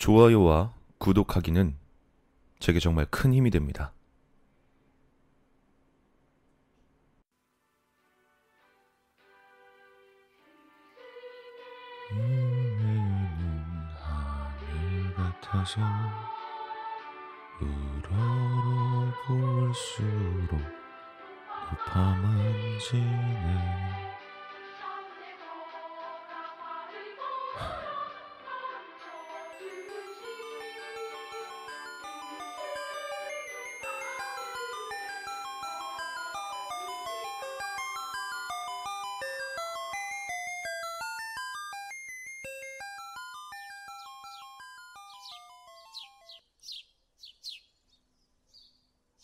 좋아요와 구독하기는 제게 정말 큰 힘이 됩니다. 내는 하늘 같아서 우러러 볼수록 높아만 지네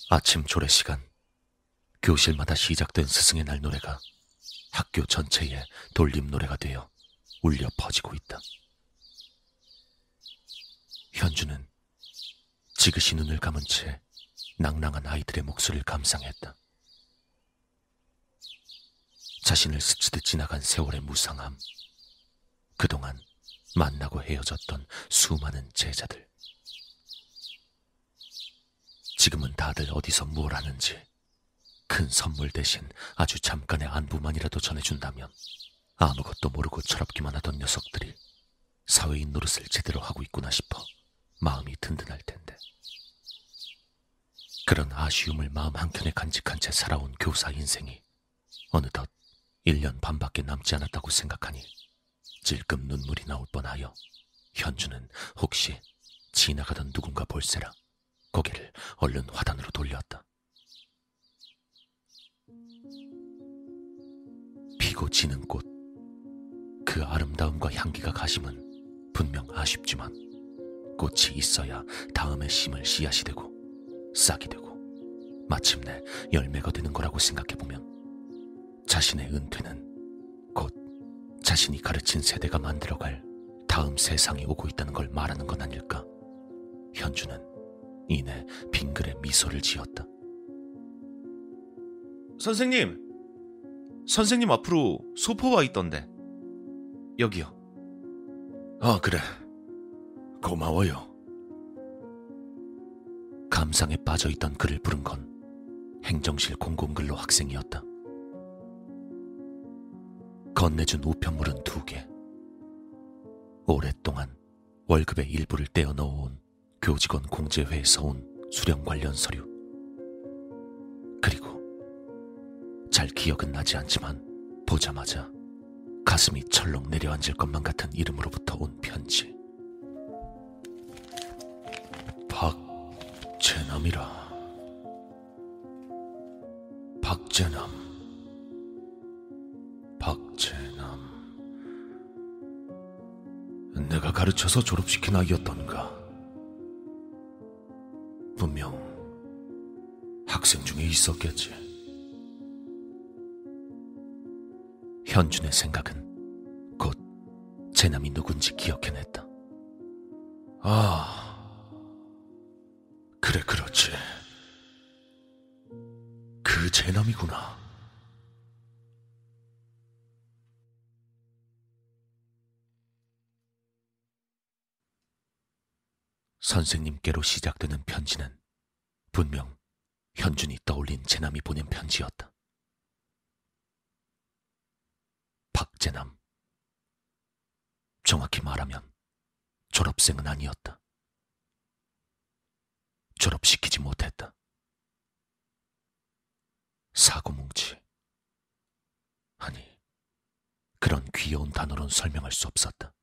아침 조례 시간 교실마다 시작된 스승의 날 노래가 학교 전체에 돌림 노래가 되어 울려 퍼지고 있다. 현주는 지그시 눈을 감은 채 낭랑한 아이들의 목소리를 감상했다. 자신을 스치듯 지나간 세월의 무상함. 그동안 만나고 헤어졌던 수많은 제자들. 지금은 다들 어디서 뭘 하는지 큰 선물 대신 아주 잠깐의 안부만이라도 전해준다면 아무것도 모르고 철없기만 하던 녀석들이 사회인 노릇을 제대로 하고 있구나 싶어 마음이 든든할 텐데. 그런 아쉬움을 마음 한켠에 간직한 채 살아온 교사 인생이 어느덧 1년 반밖에 남지 않았다고 생각하니 질끔 눈물이 나올 뻔하여 현주는 혹시 지나가던 누군가 볼세라 고개를 얼른 화단으로 돌렸다. 피고 지는 꽃, 그 아름다움과 향기가 가심은 분명 아쉽지만 꽃이 있어야 다음에 심을 씨앗이 되고 싹이 되고 마침내 열매가 되는 거라고 생각해보면 자신의 은퇴는 곧 자신이 가르친 세대가 만들어갈 다음 세상이 오고 있다는 걸 말하는 건 아닐까? 현주는 이내 빙글에 미소를 지었다. 선생님, 선생님 앞으로 소포와 있던데. 여기요. 아, 그래. 고마워요. 감상에 빠져있던 그를 부른 건 행정실 공공근로 학생이었다. 건네준 우편물은 두 개. 오랫동안 월급의 일부를 떼어 넣어온 교직원 공제회에서 온 수령 관련 서류. 그리고 잘 기억은 나지 않지만 보자마자 가슴이 철렁 내려앉을 것만 같은 이름으로부터 온 편지. 박재남이라. 박재남. 박재남. 내가 가르쳐서 졸업시킨 아이였던가. 있었겠지. 현준의 생각은 곧 재남이 누군지 기억해냈다. 아, 그래, 그렇지. 그 재남이구나. 선생님께로 시작되는 편지는 분명 현준이 떠올린 재남이 보낸 편지였다. 박재남. 정확히 말하면 졸업생은 아니었다. 졸업시키지 못했다. 사고뭉치. 아니, 그런 귀여운 단어로는 설명할 수 없었다.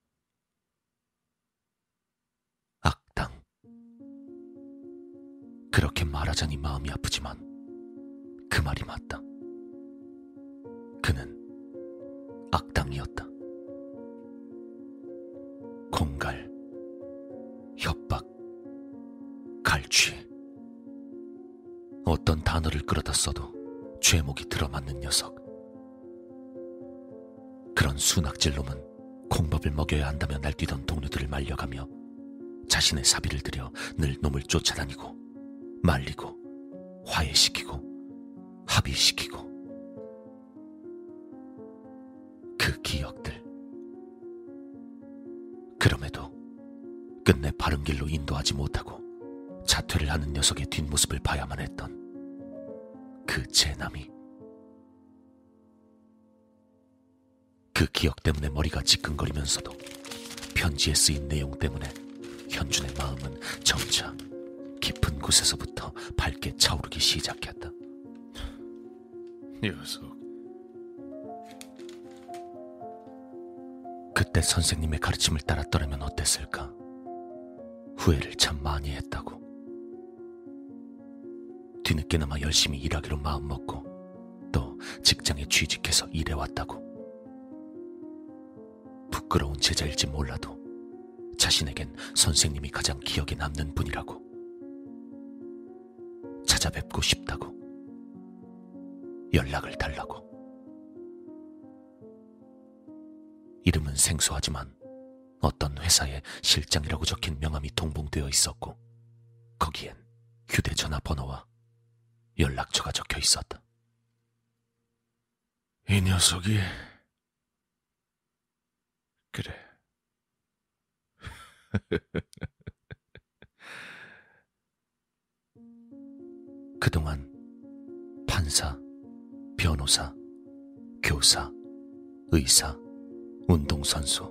말하자니 마음이 아프지만 그 말이 맞다. 그는 악당이었다. 공갈, 협박, 갈취. 어떤 단어를 끌어다 써도 죄목이 들어맞는 녀석. 그런 순악질 놈은 콩밥을 먹여야 한다며 날뛰던 동료들을 말려가며 자신의 사비를 들여 늘 놈을 쫓아다니고 말리고 화해시키고 합의시키고 그 기억들. 그럼에도 끝내 바른 길로 인도하지 못하고 자퇴를 하는 녀석의 뒷모습을 봐야만 했던 그 제남이 그 기억 때문에 머리가 지끈거리면서도 편지에 쓰인 내용 때문에 현준의 마음은 점차 깊은 곳에서부터 밝게 차오르기 시작했다. 녀석. 그때 선생님의 가르침을 따랐더라면 어땠을까? 후회를 참 많이 했다고. 뒤늦게나마 열심히 일하기로 마음먹고 또 직장에 취직해서 일해왔다고. 부끄러운 제자일지 몰라도 자신에겐 선생님이 가장 기억에 남는 분이라고. 찾아뵙고 싶다고. 연락을 달라고. 이름은 생소하지만 어떤 회사에 실장이라고 적힌 명함이 동봉되어 있었고 거기엔 휴대전화 번호와 연락처가 적혀 있었다. 이 녀석이 그래. 그동안 판사, 변호사, 교사, 의사, 운동선수,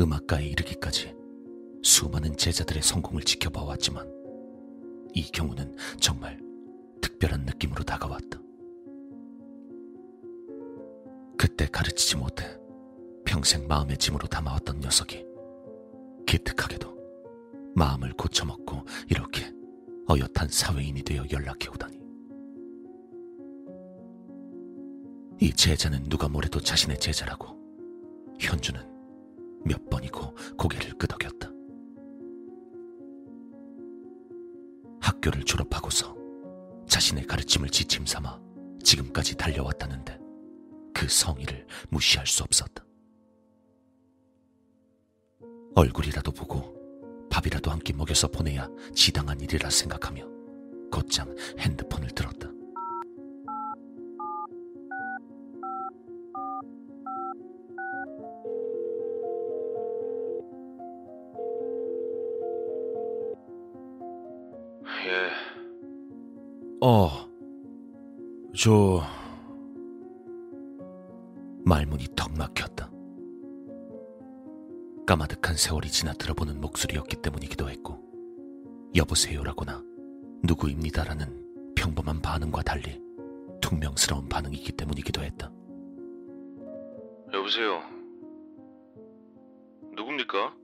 음악가에 이르기까지 수많은 제자들의 성공을 지켜봐 왔지만 이 경우는 정말 특별한 느낌으로 다가왔다. 그때 가르치지 못해 평생 마음의 짐으로 담아왔던 녀석이 기특하게도 마음을 고쳐먹고 이렇게 어엿한 사회인이 되어 연락해 오다니. 이 제자는 누가 뭐래도 자신의 제자라고 현주는 몇 번이고 고개를 끄덕였다. 학교를 졸업하고서 자신의 가르침을 지침 삼아 지금까지 달려왔다는데 그 성의를 무시할 수 없었다. 얼굴이라도 보고 밥이라도 한 끼 먹여서 보내야 지당한 일이라 생각하며 곧장 핸드폰을 들었다. 예. 어. 저 까마득한 세월이 지나 들어보는 목소리였기 때문이기도 했고, 여보세요라거나 누구입니다라는 평범한 반응과 달리 퉁명스러운 반응이기 때문이기도 했다. 여보세요. 누굽니까?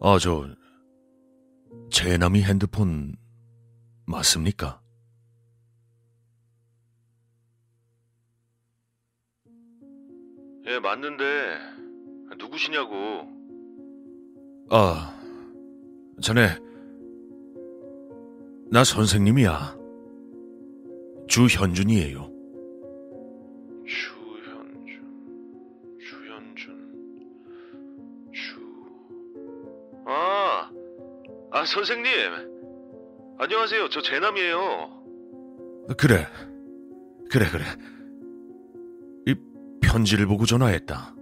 아, 저 제남이 핸드폰 맞습니까? 예, 맞는데 누구시냐고. 아, 자네 나 선생님이야. 주현준이에요. 주현준, 주현준, 주. 아, 아 선생님. 안녕하세요. 저 제남이에요. 그래, 그래, 그래. 이 편지를 보고 전화했다.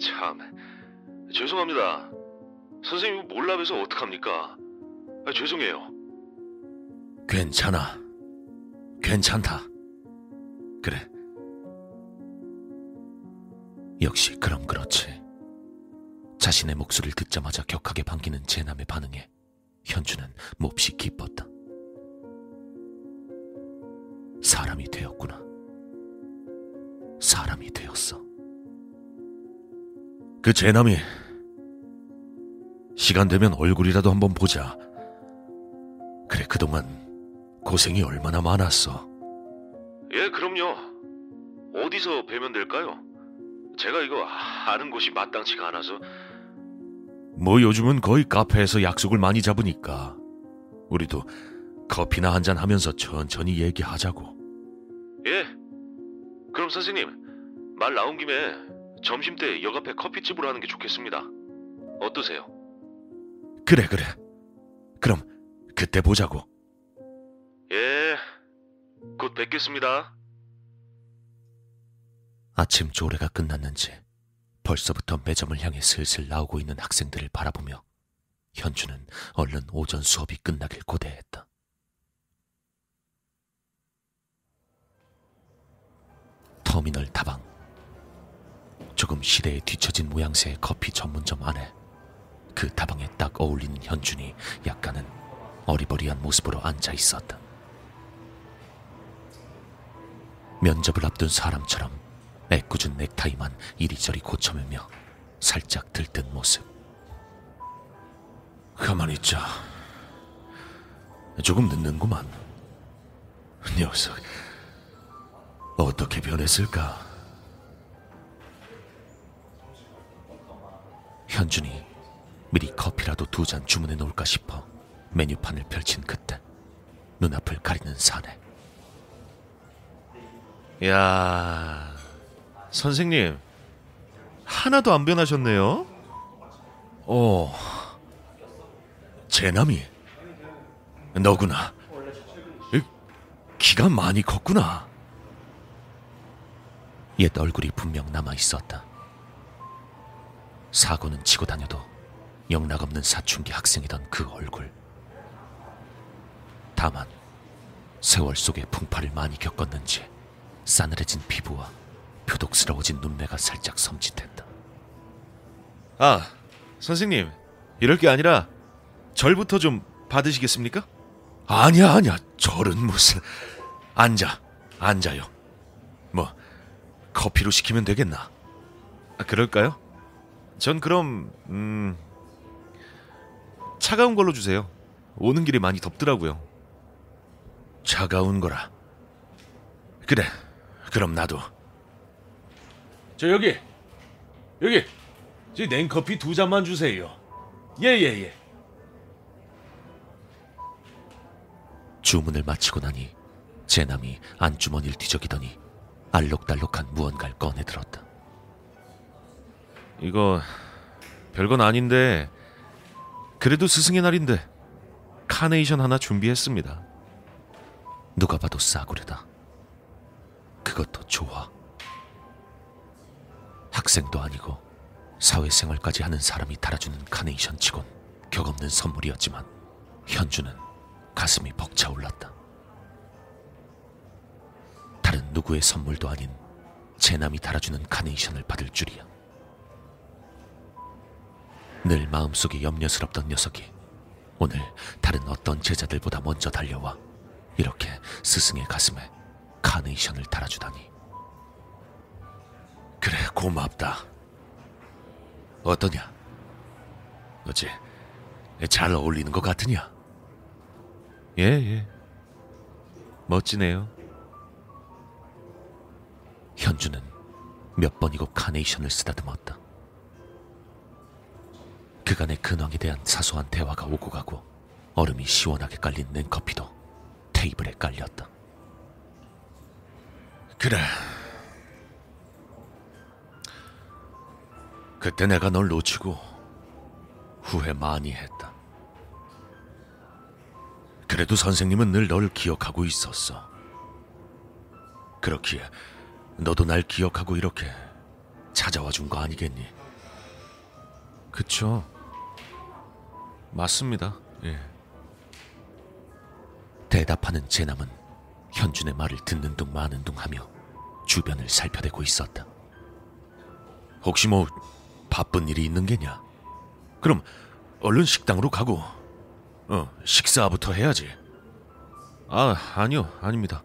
참. 죄송합니다. 선생님 몰라 뵈서 어떡합니까? 아, 죄송해요. 괜찮아. 괜찮다. 그래. 역시 그럼 그렇지. 자신의 목소리를 듣자마자 격하게 반기는 제남의 반응에 현주는 몹시 기뻤다. 사람이 되었구나. 사람이 되었어. 그 제남이 시간 되면 얼굴이라도 한번 보자. 그래 그동안 고생이 얼마나 많았어. 예, 그럼요. 어디서 뵈면 될까요? 제가 이거 아는 곳이 마땅치가 않아서. 뭐 요즘은 거의 카페에서 약속을 많이 잡으니까 우리도 커피나 한 잔 하면서 천천히 얘기하자고. 예. 그럼 선생님 말 나온 김에 점심 때 역 앞에 커피집으로 하는 게 좋겠습니다. 어떠세요? 그래 그래. 그럼 그때 보자고. 예. 곧 뵙겠습니다. 아침 조례가 끝났는지 벌써부터 매점을 향해 슬슬 나오고 있는 학생들을 바라보며 현주는 얼른 오전 수업이 끝나길 고대했다. 터미널 다방. 조금 시대에 뒤처진 모양새의 커피 전문점 안에 그 다방에 딱 어울리는 현준이 약간은 어리버리한 모습으로 앉아 있었다. 면접을 앞둔 사람처럼 애꿎은 넥타이만 이리저리 고쳐매며 살짝 들뜬 모습. 가만히 있자. 조금 늦는구만. 녀석, 어떻게 변했을까? 현준이 미리 커피라도 두 잔 주문해 놓을까 싶어 메뉴판을 펼친 그때 눈앞을 가리는 사내. 야, 선생님 하나도 안 변하셨네요. 어, 제남이 너구나. 이, 키가 많이 컸구나. 옛 얼굴이 분명 남아 있었다. 사고는 치고 다녀도 영락없는 사춘기 학생이던 그 얼굴. 다만 세월 속의 풍파를 많이 겪었는지 싸늘해진 피부와 표독스러워진 눈매가 살짝 섬찟했다. 아, 선생님 이럴 게 아니라 절부터 좀 받으시겠습니까? 아니야, 아니야. 절은 무슨 앉아, 앉아요. 뭐 커피로 시키면 되겠나? 아, 그럴까요? 전 그럼 음 차가운 걸로 주세요. 오는 길이 많이 덥더라고요. 차가운 거라. 그래. 그럼 나도. 저 여기 여기 저 냉커피 두 잔만 주세요. 예예 예. 주문을 마치고 나니 제남이 안주머니를 뒤적이더니 알록달록한 무언가를 꺼내 들었다. 이거 별건 아닌데 그래도 스승의 날인데 카네이션 하나 준비했습니다. 누가 봐도 싸구려다. 그것도 좋아. 학생도 아니고 사회생활까지 하는 사람이 달아주는 카네이션 치곤 격없는 선물이었지만 현주는 가슴이 벅차올랐다. 다른 누구의 선물도 아닌 제남이 달아주는 카네이션을 받을 줄이야. 늘 마음속에 염려스럽던 녀석이 오늘 다른 어떤 제자들보다 먼저 달려와 이렇게 스승의 가슴에 카네이션을 달아주다니. 그래 고맙다. 어떠냐? 어째 잘 어울리는 것 같으냐? 예 예. 멋지네요. 현주는 몇 번이고 카네이션을 쓰다듬었다. 그간의 근황에 대한 사소한 대화가 오고 가고 얼음이 시원하게 깔린 냉커피도 테이블에 깔렸다. 그래. 그때 내가 널 놓치고 후회 많이 했다. 그래도 선생님은 늘 널 기억하고 있었어. 그렇기에 너도 날 기억하고 이렇게 찾아와 준 거 아니겠니? 그쵸. 맞습니다. 예. 대답하는 제남은 현준의 말을 듣는 둥 마는 둥 하며 주변을 살펴대고 있었다. 혹시 뭐 바쁜 일이 있는 게냐? 그럼 얼른 식당으로 가고 어 식사부터 해야지. 아 아니요 아닙니다.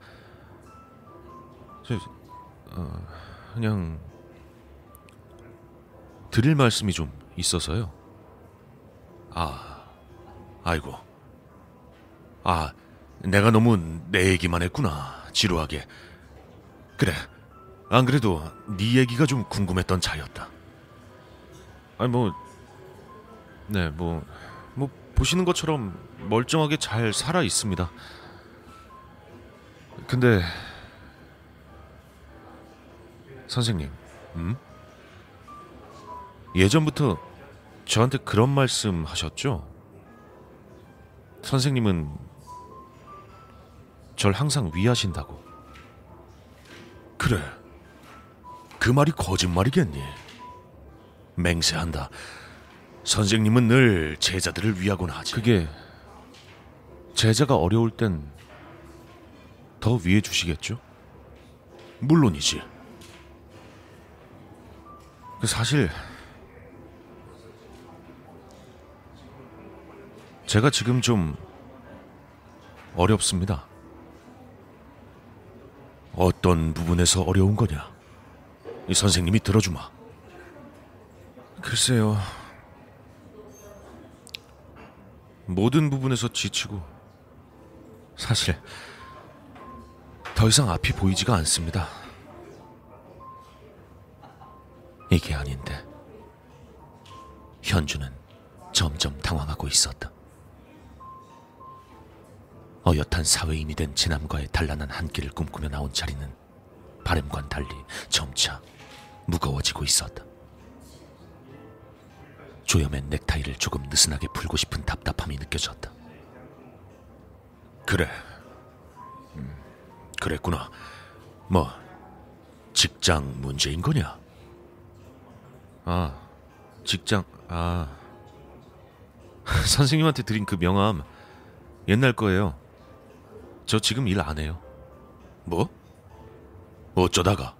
저 어, 그냥 드릴 말씀이 좀 있어서요. 아 아이고 아 내가 너무 내 얘기만 했구나 지루하게. 그래 안 그래도 네 얘기가 좀 궁금했던 차였다. 아니 뭐, 네, 뭐, 뭐 보시는 것처럼 멀쩡하게 잘 살아 있습니다. 근데 선생님, 음? 예전부터 저한테 그런 말씀 하셨죠? 선생님은 절 항상 위하신다고. 그래. 그 말이 거짓말이겠니? 맹세한다. 선생님은 늘 제자들을 위하곤 하지. 그게 제자가 어려울 땐 더 위해 주시겠죠? 물론이지. 그 사실 제가 지금 좀 어렵습니다. 어떤 부분에서 어려운 거냐? 이 선생님이 들어주마. 글쎄요. 모든 부분에서 지치고 사실 더 이상 앞이 보이지가 않습니다. 이게 아닌데. 현주는 점점 당황하고 있었다. 어엿한 사회인이 된 지남과의 단란한 한 끼를 꿈꾸며 나온 자리는 바램과는 달리 점차 무거워지고 있었다. 조염의 넥타이를 조금 느슨하게 풀고 싶은 답답함이 느껴졌다. 그래. 음, 그랬구나. 뭐, 직장 문제인 거냐? 아, 직장, 아. 선생님한테 드린 그 명함 옛날 거예요. 저 지금 일 안 해요. 뭐? 어쩌다가?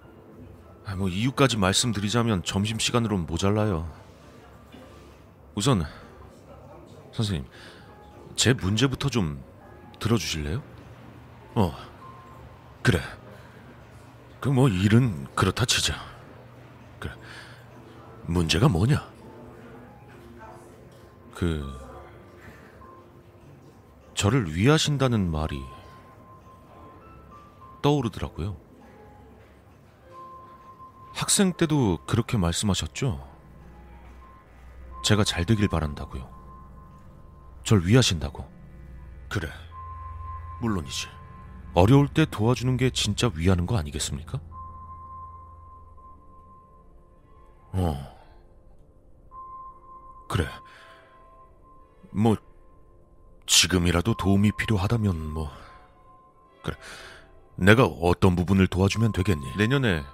아, 뭐 이유까지 말씀드리자면 점심시간으로는 모자라요. 우선 선생님, 제 문제부터 좀 들어주실래요? 어, 그래. 그 뭐 일은 그렇다 치자. 그래. 문제가 뭐냐? 그 저를 위하신다는 말이 떠오르더라고요. 학생 때도 그렇게 말씀하셨죠? 제가 잘 되길 바란다고요. 절 위하신다고. 그래. 물론이지. 어려울 때 도와주는 게 진짜 위하는 거 아니겠습니까? 어. 그래. 뭐, 지금이라도 도움이 필요하다면 뭐. 그래. 내가 어떤 부분을 도와주면 되겠니? 내년에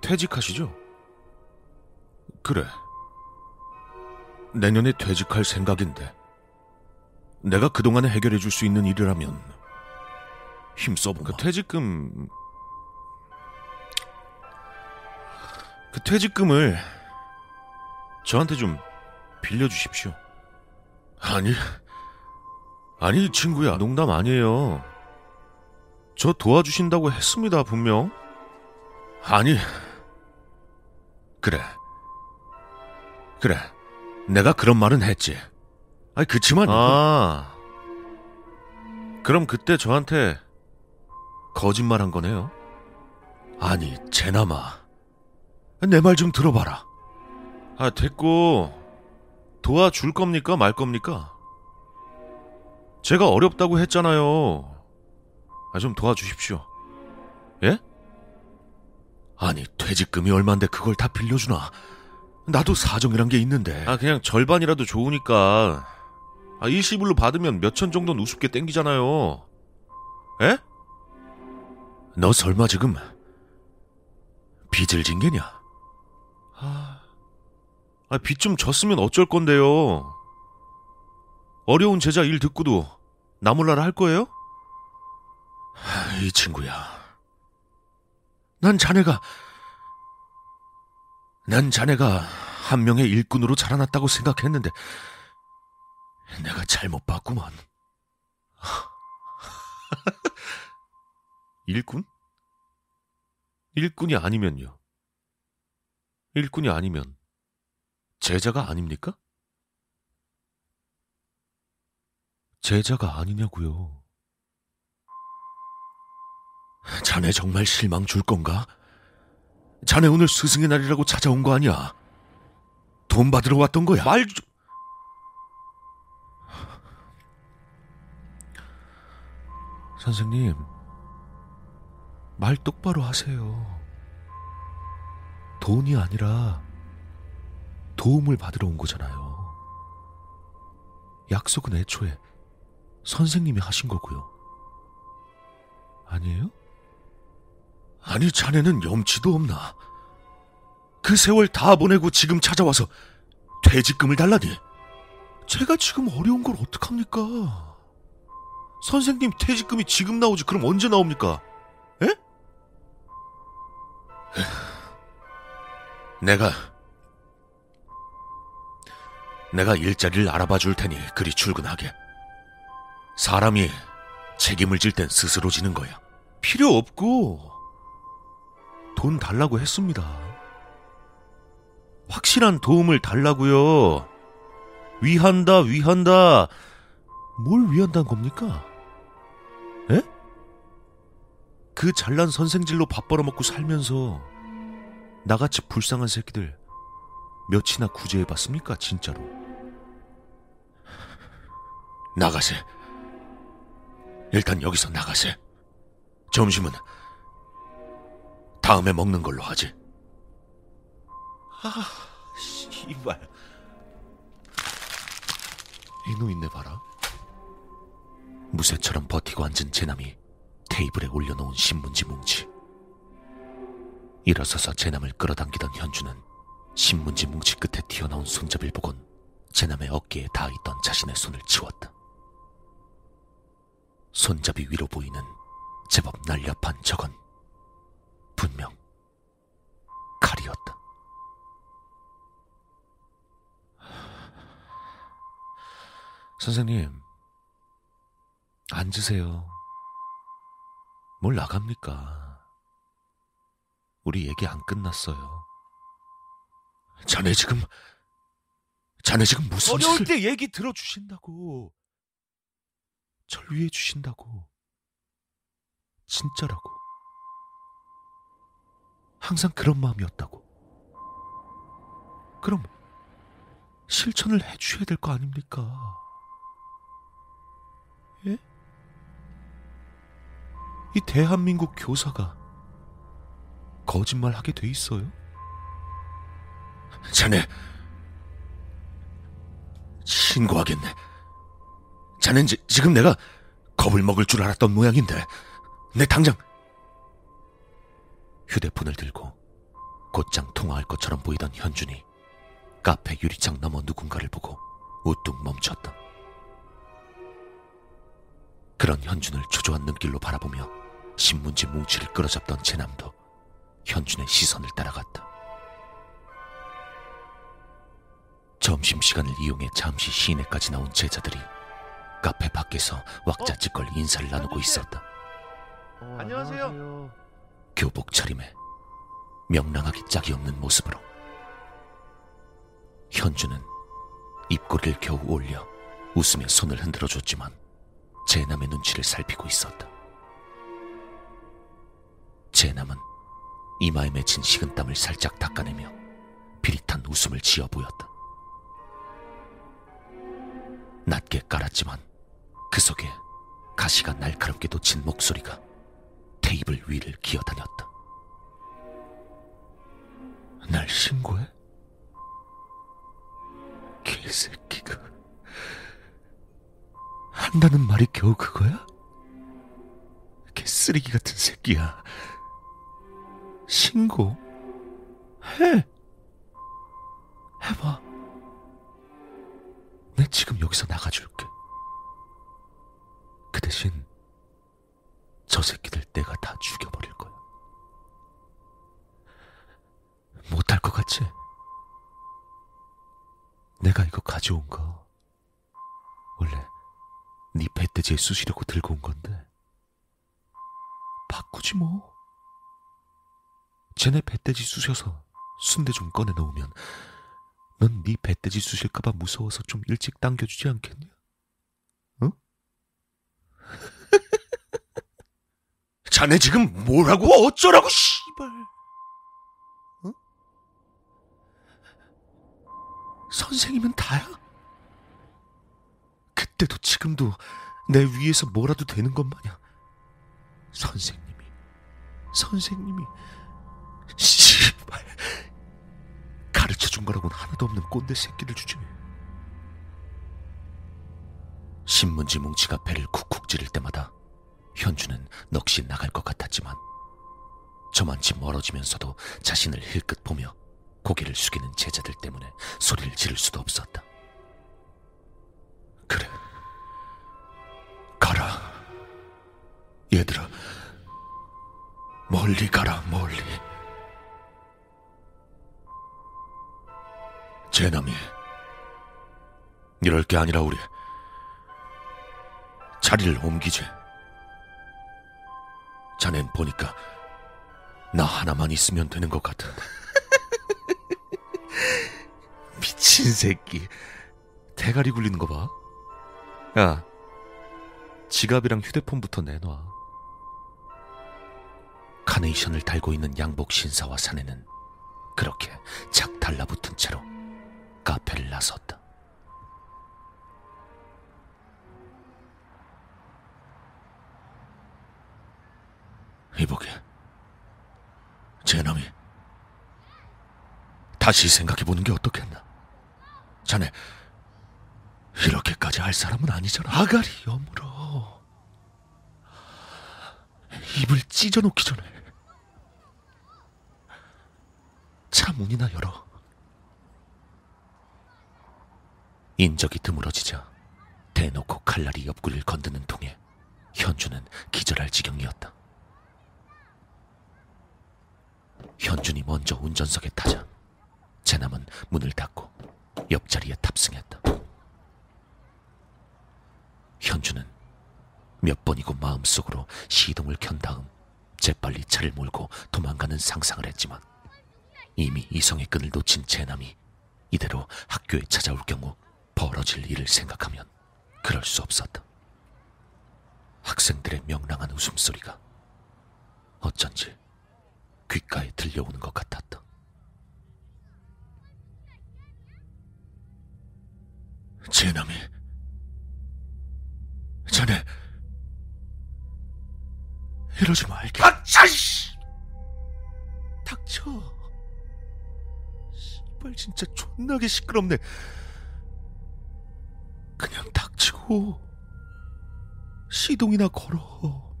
퇴직하시죠? 그래. 내년에 퇴직할 생각인데. 내가 그동안에 해결해 줄 수 있는 일이라면 힘써보마. 그 퇴직금 그 퇴직금을 저한테 좀 빌려주십시오. 아니, 아니 친구야. 농담 아니에요. 저 도와주신다고 했습니다, 분명. 아니, 그래. 그래. 내가 그런 말은 했지. 아니, 그치만. 아. 그럼 그때 저한테 거짓말 한 거네요. 아니, 제나마. 내 말 좀 들어봐라. 아, 됐고. 도와줄 겁니까? 말 겁니까? 제가 어렵다고 했잖아요. 아, 좀 도와주십시오. 예? 아니, 퇴직금이 얼만데 그걸 다 빌려주나? 나도 사정이란 게 있는데. 아, 그냥 절반이라도 좋으니까. 아, 일시불로 받으면 몇천 정도는 우습게 땡기잖아요. 에? 너 설마 지금 빚을 진 게냐? 아, 아 빚 좀 졌으면 어쩔 건데요. 어려운 제자 일 듣고도 나 몰라라 할 거예요? 하, 이 친구야. 난 자네가, 난 자네가 한 명의 일꾼으로 자라났다고 생각했는데, 내가 잘못 봤구만. 일꾼? 일꾼이 아니면요. 일꾼이 아니면 제자가 아닙니까? 제자가 아니냐고요. 자네 정말 실망 줄 건가? 자네 오늘 스승의 날이라고 찾아온 거 아니야? 돈 받으러 왔던 거야. 말 좀... 선생님, 말 똑바로 하세요. 돈이 아니라 도움을 받으러 온 거잖아요. 약속은 애초에 선생님이 하신 거고요. 아니에요? 아니, 자네는 염치도 없나? 그 세월 다 보내고 지금 찾아와서 퇴직금을 달라니. 제가 지금 어려운 걸 어떡합니까? 선생님 퇴직금이 지금 나오지 그럼 언제 나옵니까? 에? 내가 내가 일자리를 알아봐 줄 테니 그리 출근하게. 사람이 책임을 질 땐 스스로 지는 거야. 필요 없고 돈 달라고 했습니다. 확실한 도움을 달라고요. 위한다, 위한다. 뭘 위한다는 겁니까? 에? 그 잘난 선생질로 밥 벌어먹고 살면서 나같이 불쌍한 새끼들 몇이나 구제해봤습니까, 진짜로? 나가세. 일단 여기서 나가세. 점심은 다음에 먹는 걸로 하지. 아, 씨발. 이노 있네 봐라. 무쇠처럼 버티고 앉은 제남이 테이블에 올려놓은 신문지 뭉치. 일어서서 제남을 끌어당기던 현주는 신문지 뭉치 끝에 튀어나온 손잡이를 보곤 제남의 어깨에 닿아있던 자신의 손을 치웠다. 손잡이 위로 보이는 제법 날렵한 저건 분명 칼이었다. 선생님, 앉으세요. 뭘 나갑니까? 우리 얘기 안 끝났어요. 자네 지금, 자네 지금 무슨 어려울 짓을... 때 얘기 들어주신다고. 절 위해 주신다고. 진짜라고. 항상 그런 마음이었다고. 그럼 실천을 해주셔야 될 거 아닙니까? 예? 이 대한민국 교사가 거짓말 하게 돼 있어요? 자네, 신고하겠네. 자넨 지, 지금 내가 겁을 먹을 줄 알았던 모양인데, 내 당장 휴대폰을 들고 곧장 통화할 것처럼 보이던 현준이 카페 유리창 너머 누군가를 보고 우뚝 멈췄다. 그런 현준을 초조한 눈길로 바라보며 신문지 뭉치를 끌어잡던 제남도 현준의 시선을 따라갔다. 점심시간을 이용해 잠시 시내까지 나온 제자들이 카페 밖에서 왁자지껄 인사를 나누고 있었다. 어, 안녕하세요. 교복 차림에 명랑하기 짝이 없는 모습으로 현주는 입꼬리를 겨우 올려 웃으며 손을 흔들어 줬지만 제남의 눈치를 살피고 있었다. 제남은 이마에 맺힌 식은땀을 살짝 닦아내며 비릿한 웃음을 지어 보였다. 낮게 깔았지만 그 속에 가시가 날카롭게 돋친 목소리가 테이블 위를 기어다녔다. 날 신고해? 개새끼가 한다는 말이 겨우 그거야? 개쓰레기 같은 새끼야. 신고? 해. 해봐. 내 지금 여기서 나가줄게. 그 대신 저 새끼들 내가 다 죽여버릴 거야. 못할 것 같지? 내가 이거 가져온 거 원래 네 배돼지에 쑤시려고 들고 온 건데 바꾸지 뭐. 쟤네 배돼지 쑤셔서 순대 좀 꺼내 놓으면 넌 네 배돼지 쑤실까봐 무서워서 좀 일찍 당겨주지 않겠냐? 응? 자네 지금 뭐라고? 어쩌라고 씨발. 어? 선생이면 다야? 그때도 지금도 내 위에서 뭐라도 되는 것 마냥. 선생님이. 선생님이. 씨발. 가르쳐 준 거라고는 하나도 없는 꼰대 새끼를 주지 신문지 뭉치가 배를 쿡쿡 찌를 때마다 현주는 넋이 나갈 것 같았지만 저만치 멀어지면서도 자신을 힐끗 보며 고개를 숙이는 제자들 때문에 소리를 지를 수도 없었다. 그래. 가라. 얘들아. 멀리 가라, 멀리. 제남이. 이럴 게 아니라 우리 자리를 옮기지. 자넨 보니까 나 하나만 있으면 되는 것 같은데. 미친 새끼. 대가리 굴리는 거 봐. 야, 지갑이랑 휴대폰부터 내놔. 카네이션을 달고 있는 양복 신사와 사내는 그렇게 착 달라붙은 채로 카페를 나섰다. 이보게. 제남이. 다시 생각해보는 게 어떻겠나. 자네, 이렇게까지 할 사람은 아니잖아. 아가리 여물어. 입을 찢어놓기 전에. 차 문이나 열어. 인적이 드물어지자 대놓고 칼날이 옆구리를 건드는 통에 현주는 기절할 지경이었다. 현준이 먼저 운전석에 타자 제남은 문을 닫고 옆자리에 탑승했다. 현주는 몇 번이고 마음속으로 시동을 켠 다음 재빨리 차를 몰고 도망가는 상상을 했지만 이미 이성의 끈을 놓친 제남이 이대로 학교에 찾아올 경우 벌어질 일을 생각하면 그럴 수 없었다. 학생들의 명랑한 웃음소리가 어쩐지 귓가에 들려오는 것 같았다. 제남이. 자네, 이러지 말게. 닥쳐! 씨! 닥쳐. 씨발 진짜 존나게 시끄럽네. 그냥 닥치고 시동이나 걸어.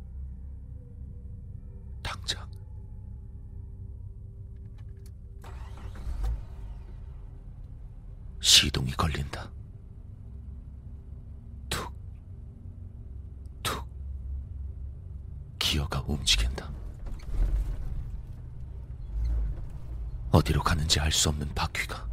걸린다. 툭, 툭. 기어가 움직인다. 어디로 가는지 알 수 없는 바퀴가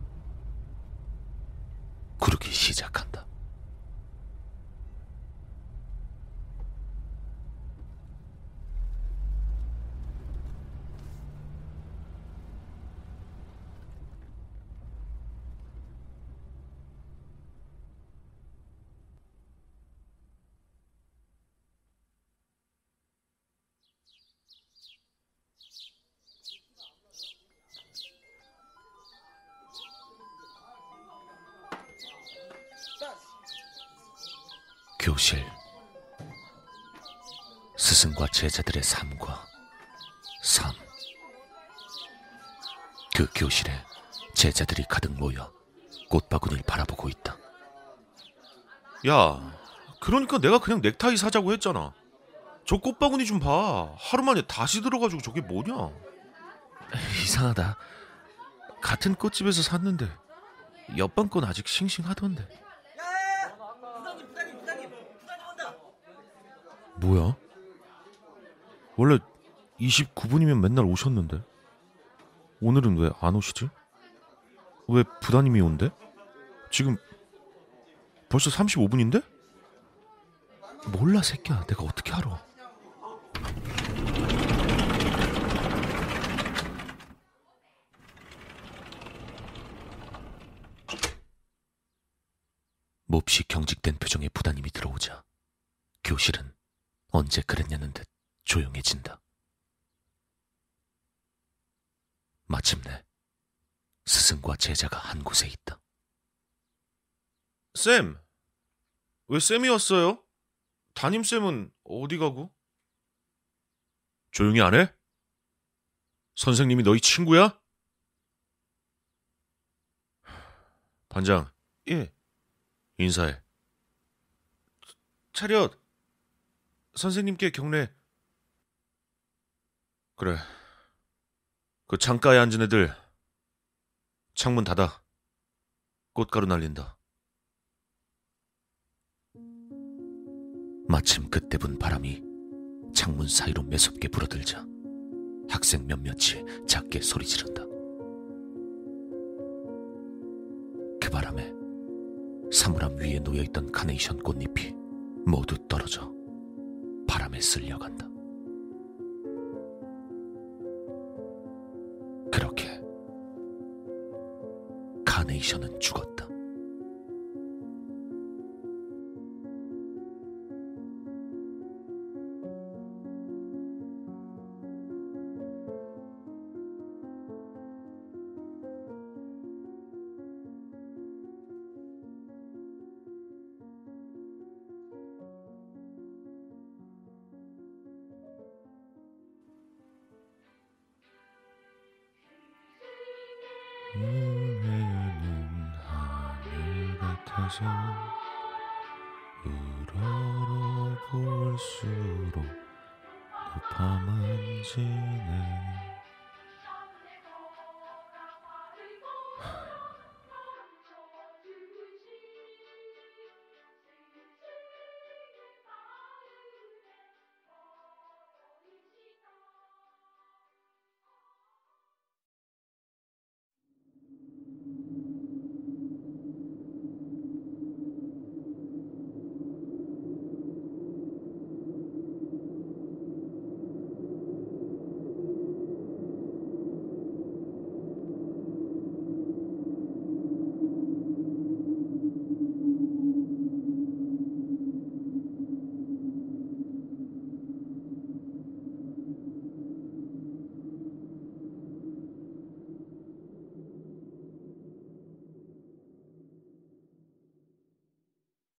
교실 스승과 제자들의 삶과 삶. 그 교실에 제자들이 가득 모여 꽃바구니를 바라보고 있다. 야, 그러니까 내가 그냥 넥타이 사자고 했잖아. 저 꽃바구니 좀 봐. 하루 만에 다시 들어가지고 저게 뭐냐? 이상하다. 같은 꽃집에서 샀는데 옆방 건 아직 싱싱하던데. 뭐야? 원래 29분이면 맨날 오셨는데 오늘은 왜 안 오시지? 왜 부다님이 온대? 지금 벌써 35분인데? 몰라 새끼야 내가 어떻게 알아 몹시 경직된 표정의 부다님이 들어오자 교실은 언제 그랬냐는 듯 조용해진다. 마침내 스승과 제자가 한 곳에 있다. 쌤, 왜 쌤이 왔어요? 담임 쌤은 어디 가고? 조용히 안 해? 선생님이 너희 친구야? 반장, 예 인사해. 차렷. 선생님께 경례. 그래. 그 창가에 앉은 애들 창문 닫아. 꽃가루 날린다. 마침 그때 분 바람이 창문 사이로 매섭게 불어들자 학생 몇몇이 작게 소리 지른다. 그 바람에 사물함 위에 놓여있던 카네이션 꽃잎이 모두 떨어져 바람에 쓸려간다. 그렇게 카네이션은 죽었다. 볼수록 높아만 지네